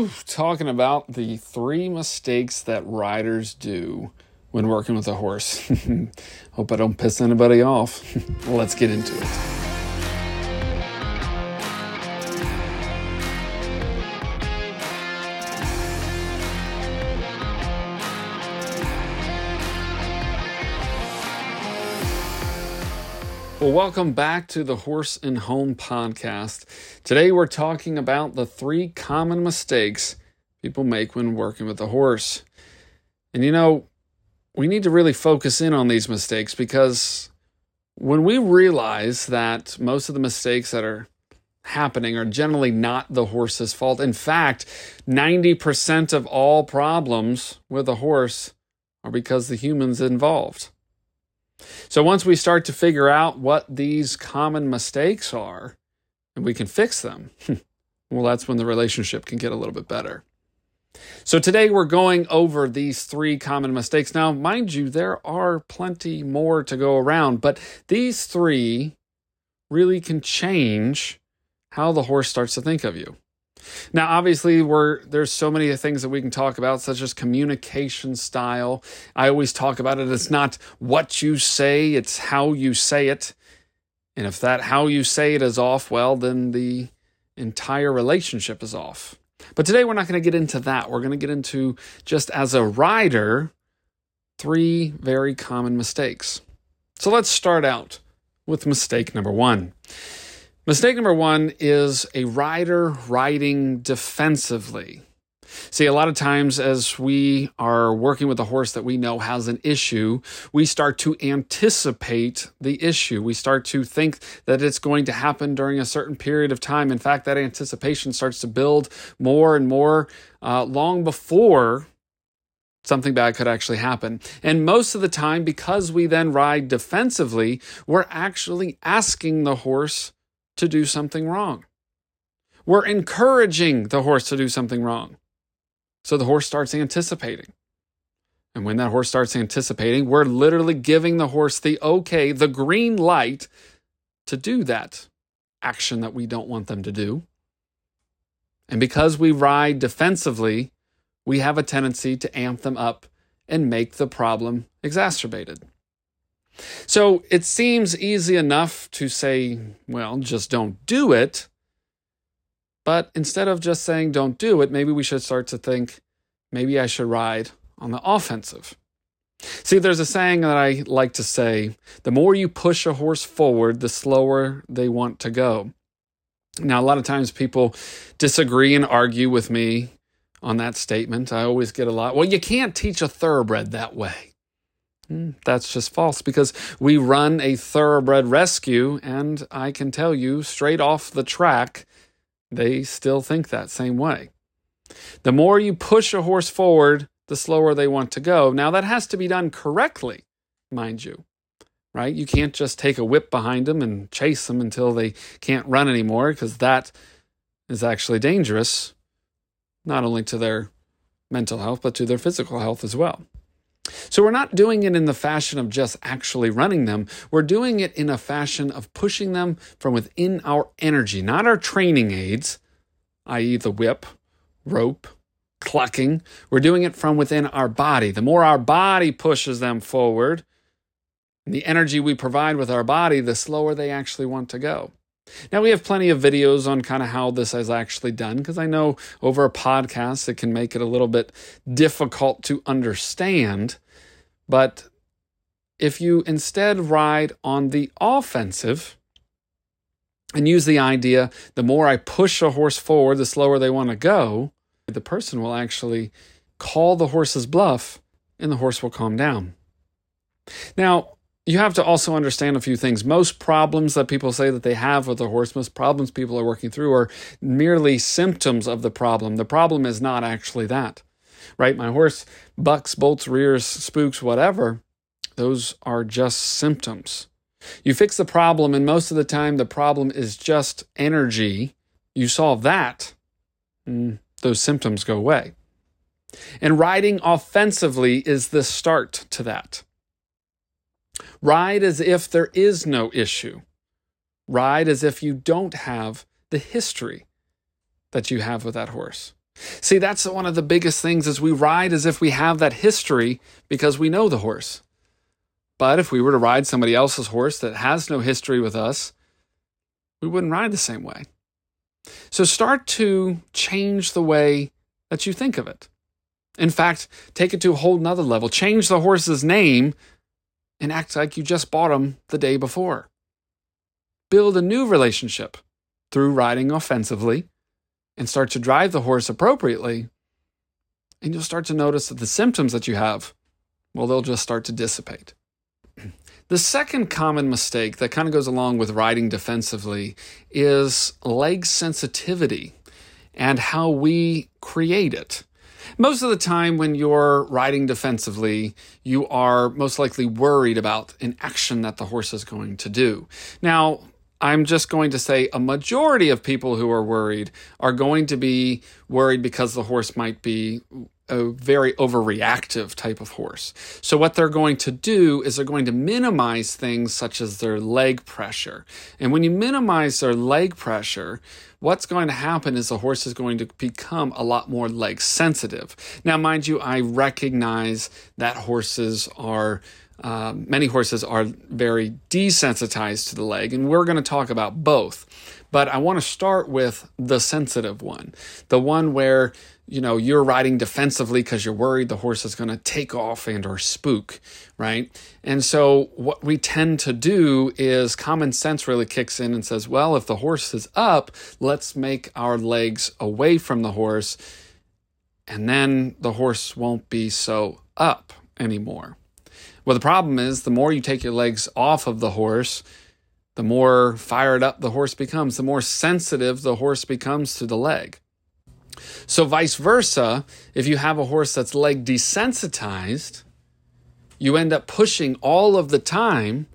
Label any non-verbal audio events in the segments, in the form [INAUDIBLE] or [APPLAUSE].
Whew, talking about the three mistakes that riders do when working with a horse. [LAUGHS] Hope I don't piss anybody off. [LAUGHS] Let's get into it. Well, welcome back to the Horse and Home podcast. Today we're talking about the three common mistakes people make when working with a horse. And you know, we need to really focus in on these mistakes because when we realize that most of the mistakes that are happening are generally not the horse's fault. In fact, 90% of all problems with a horse are because the humans involved. So once we start to figure out what these common mistakes are and we can fix them, [LAUGHS] well, that's when the relationship can get a little bit better. So today we're going over these three common mistakes. Now, mind you, there are plenty more to go around, but these three really can change how the horse starts to think of you. Now, obviously, we're, there's so many things that we can talk about, such as communication style. I always talk about it. It's not what you say, it's how you say it. And if that how you say it is off, well, then the entire relationship is off. But today we're not going to get into that. We're going to get into just as a rider, three very common mistakes. So let's start out with mistake number one. Mistake number one is a rider riding defensively. See, a lot of times as we are working with a horse that we know has an issue, we start to anticipate the issue. We start to think that it's going to happen during a certain period of time. In fact, that anticipation starts to build more and more uh, long before something bad could actually happen. And most of the time, because we then ride defensively, we're actually asking the horse to do something wrong. We're encouraging the horse to do something wrong. So the horse starts anticipating. And when that horse starts anticipating, we're literally giving the horse the okay, the green light to do that action that we don't want them to do. And because we ride defensively, we have a tendency to amp them up and make the problem exacerbated. So it seems easy enough to say, well, just don't do it. But instead of just saying don't do it, maybe we should start to think, maybe I should ride on the offensive. See, there's a saying that I like to say the more you push a horse forward, the slower they want to go. Now, a lot of times people disagree and argue with me on that statement. I always get a lot, well, you can't teach a thoroughbred that way. Hmm, that's just false because we run a thoroughbred rescue, and I can tell you straight off the track, they still think that same way. The more you push a horse forward, the slower they want to go. Now, that has to be done correctly, mind you, right? You can't just take a whip behind them and chase them until they can't run anymore because that is actually dangerous, not only to their mental health, but to their physical health as well. So we're not doing it in the fashion of just actually running them. We're doing it in a fashion of pushing them from within our energy, not our training aids, i.e., the whip, rope, clucking. We're doing it from within our body. The more our body pushes them forward, the energy we provide with our body, the slower they actually want to go. Now, we have plenty of videos on kind of how this is actually done because I know over a podcast it can make it a little bit difficult to understand. But if you instead ride on the offensive and use the idea the more I push a horse forward, the slower they want to go, the person will actually call the horse's bluff and the horse will calm down. Now, you have to also understand a few things. Most problems that people say that they have with a horse, most problems people are working through are merely symptoms of the problem. The problem is not actually that, right? My horse bucks, bolts, rears, spooks, whatever. Those are just symptoms. You fix the problem, and most of the time, the problem is just energy. You solve that, mm, those symptoms go away. And riding offensively is the start to that. Ride as if there is no issue. Ride as if you don't have the history that you have with that horse. See, that's one of the biggest things is we ride as if we have that history because we know the horse. But if we were to ride somebody else's horse that has no history with us, we wouldn't ride the same way. So start to change the way that you think of it. In fact, take it to a whole nother level. Change the horse's name and act like you just bought them the day before. Build a new relationship through riding offensively and start to drive the horse appropriately. And you'll start to notice that the symptoms that you have, well, they'll just start to dissipate. [CLEARS THROAT] The second common mistake that kind of goes along with riding defensively is leg sensitivity and how we create it. Most of the time, when you're riding defensively, you are most likely worried about an action that the horse is going to do. Now, I'm just going to say a majority of people who are worried are going to be worried because the horse might be a very overreactive type of horse. So, what they're going to do is they're going to minimize things such as their leg pressure. And when you minimize their leg pressure, what's going to happen is the horse is going to become a lot more leg sensitive. Now, mind you, I recognize that horses are. Um, many horses are very desensitized to the leg, and we're going to talk about both. But I want to start with the sensitive one, the one where you know you're riding defensively because you're worried the horse is going to take off and or spook right? And so what we tend to do is common sense really kicks in and says well if the horse is up let's make our legs away from the horse and then the horse won't be so up anymore. Well the problem is the more you take your legs off of the horse the more fired up the horse becomes the more sensitive the horse becomes to the leg so, vice versa, if you have a horse that's leg desensitized, you end up pushing all of the time,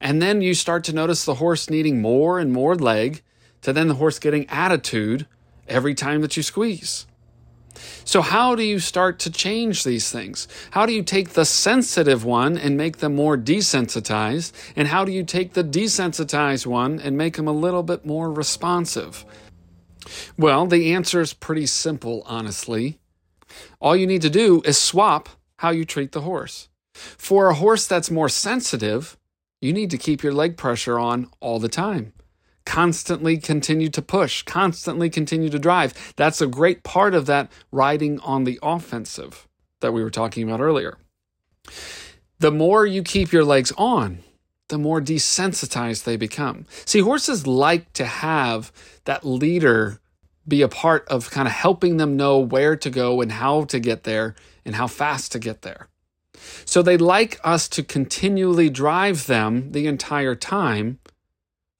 and then you start to notice the horse needing more and more leg, to then the horse getting attitude every time that you squeeze. So, how do you start to change these things? How do you take the sensitive one and make them more desensitized? And how do you take the desensitized one and make them a little bit more responsive? Well, the answer is pretty simple, honestly. All you need to do is swap how you treat the horse. For a horse that's more sensitive, you need to keep your leg pressure on all the time. Constantly continue to push, constantly continue to drive. That's a great part of that riding on the offensive that we were talking about earlier. The more you keep your legs on, the more desensitized they become. See, horses like to have that leader be a part of kind of helping them know where to go and how to get there and how fast to get there. So they like us to continually drive them the entire time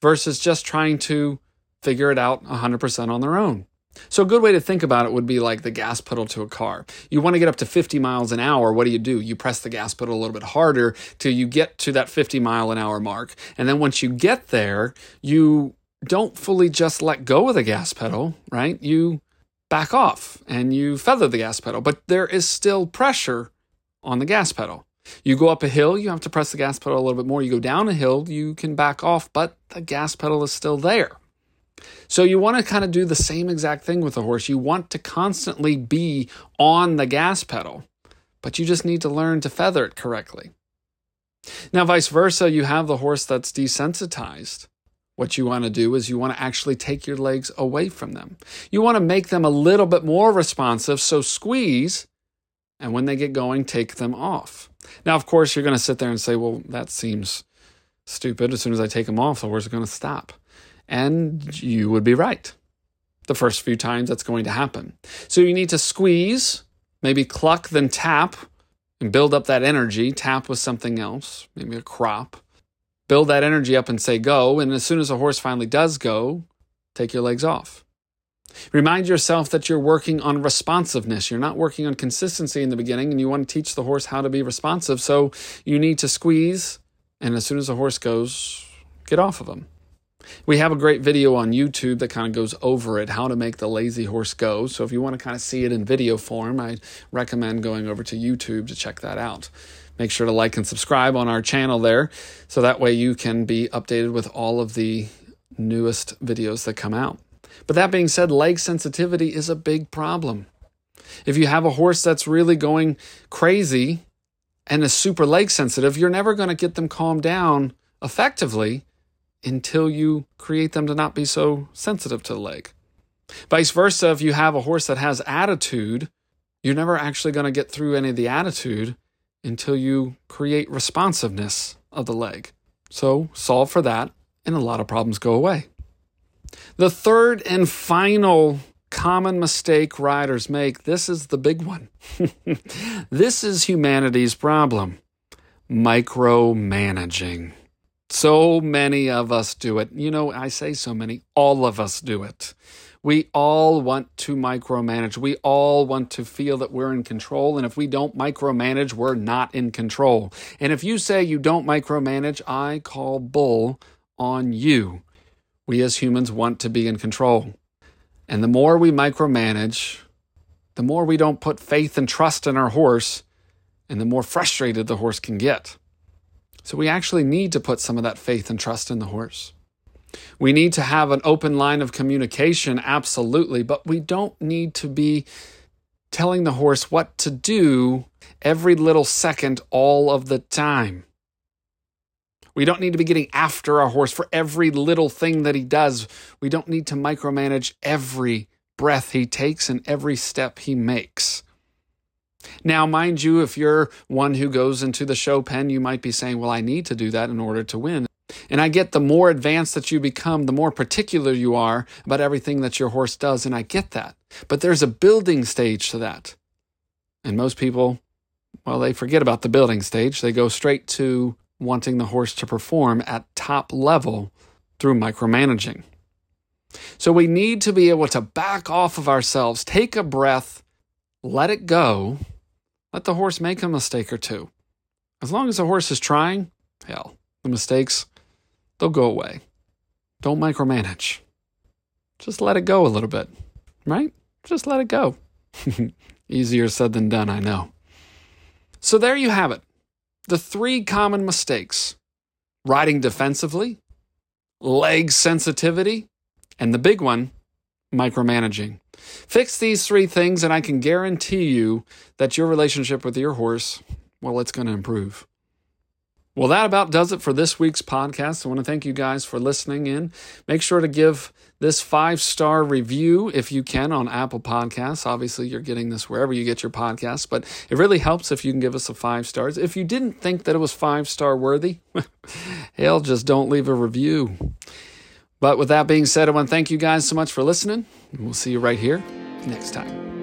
versus just trying to figure it out 100% on their own. So, a good way to think about it would be like the gas pedal to a car. You want to get up to 50 miles an hour. What do you do? You press the gas pedal a little bit harder till you get to that 50 mile an hour mark. And then once you get there, you don't fully just let go of the gas pedal, right? You back off and you feather the gas pedal, but there is still pressure on the gas pedal. You go up a hill, you have to press the gas pedal a little bit more. You go down a hill, you can back off, but the gas pedal is still there. So you want to kind of do the same exact thing with the horse. You want to constantly be on the gas pedal, but you just need to learn to feather it correctly. Now, vice versa, you have the horse that's desensitized. What you want to do is you want to actually take your legs away from them. You want to make them a little bit more responsive, so squeeze, and when they get going, take them off. Now, of course, you're going to sit there and say, well, that seems stupid. As soon as I take them off, the horse is going to stop. And you would be right. The first few times that's going to happen. So you need to squeeze, maybe cluck, then tap, and build up that energy. Tap with something else, maybe a crop. Build that energy up and say go. And as soon as a horse finally does go, take your legs off. Remind yourself that you're working on responsiveness. You're not working on consistency in the beginning, and you want to teach the horse how to be responsive. So you need to squeeze, and as soon as the horse goes, get off of him. We have a great video on YouTube that kind of goes over it, how to make the lazy horse go. So if you want to kind of see it in video form, I recommend going over to YouTube to check that out. Make sure to like and subscribe on our channel there so that way you can be updated with all of the newest videos that come out. But that being said, leg sensitivity is a big problem. If you have a horse that's really going crazy and is super leg sensitive, you're never going to get them calmed down effectively until you create them to not be so sensitive to the leg. Vice versa, if you have a horse that has attitude, you're never actually going to get through any of the attitude until you create responsiveness of the leg. So, solve for that, and a lot of problems go away. The third and final common mistake riders make this is the big one. [LAUGHS] this is humanity's problem micromanaging. So many of us do it. You know, I say so many, all of us do it. We all want to micromanage. We all want to feel that we're in control. And if we don't micromanage, we're not in control. And if you say you don't micromanage, I call bull on you. We as humans want to be in control. And the more we micromanage, the more we don't put faith and trust in our horse, and the more frustrated the horse can get. So we actually need to put some of that faith and trust in the horse. We need to have an open line of communication, absolutely, but we don't need to be telling the horse what to do every little second all of the time. We don't need to be getting after our horse for every little thing that he does. We don't need to micromanage every breath he takes and every step he makes. Now, mind you, if you're one who goes into the show pen, you might be saying, Well, I need to do that in order to win. And I get the more advanced that you become, the more particular you are about everything that your horse does. And I get that. But there's a building stage to that. And most people, well, they forget about the building stage. They go straight to wanting the horse to perform at top level through micromanaging. So we need to be able to back off of ourselves, take a breath, let it go, let the horse make a mistake or two. As long as the horse is trying, hell, the mistakes, they'll go away. Don't micromanage. Just let it go a little bit, right? Just let it go. [LAUGHS] Easier said than done, I know. So there you have it the three common mistakes riding defensively, leg sensitivity, and the big one, micromanaging. Fix these three things, and I can guarantee you that your relationship with your horse, well, it's going to improve. Well, that about does it for this week's podcast. I want to thank you guys for listening in. Make sure to give this five star review if you can on Apple Podcasts. Obviously, you're getting this wherever you get your podcasts, but it really helps if you can give us a five stars. If you didn't think that it was five star worthy, [LAUGHS] hell, just don't leave a review. But with that being said, I want to thank you guys so much for listening. We'll see you right here next time.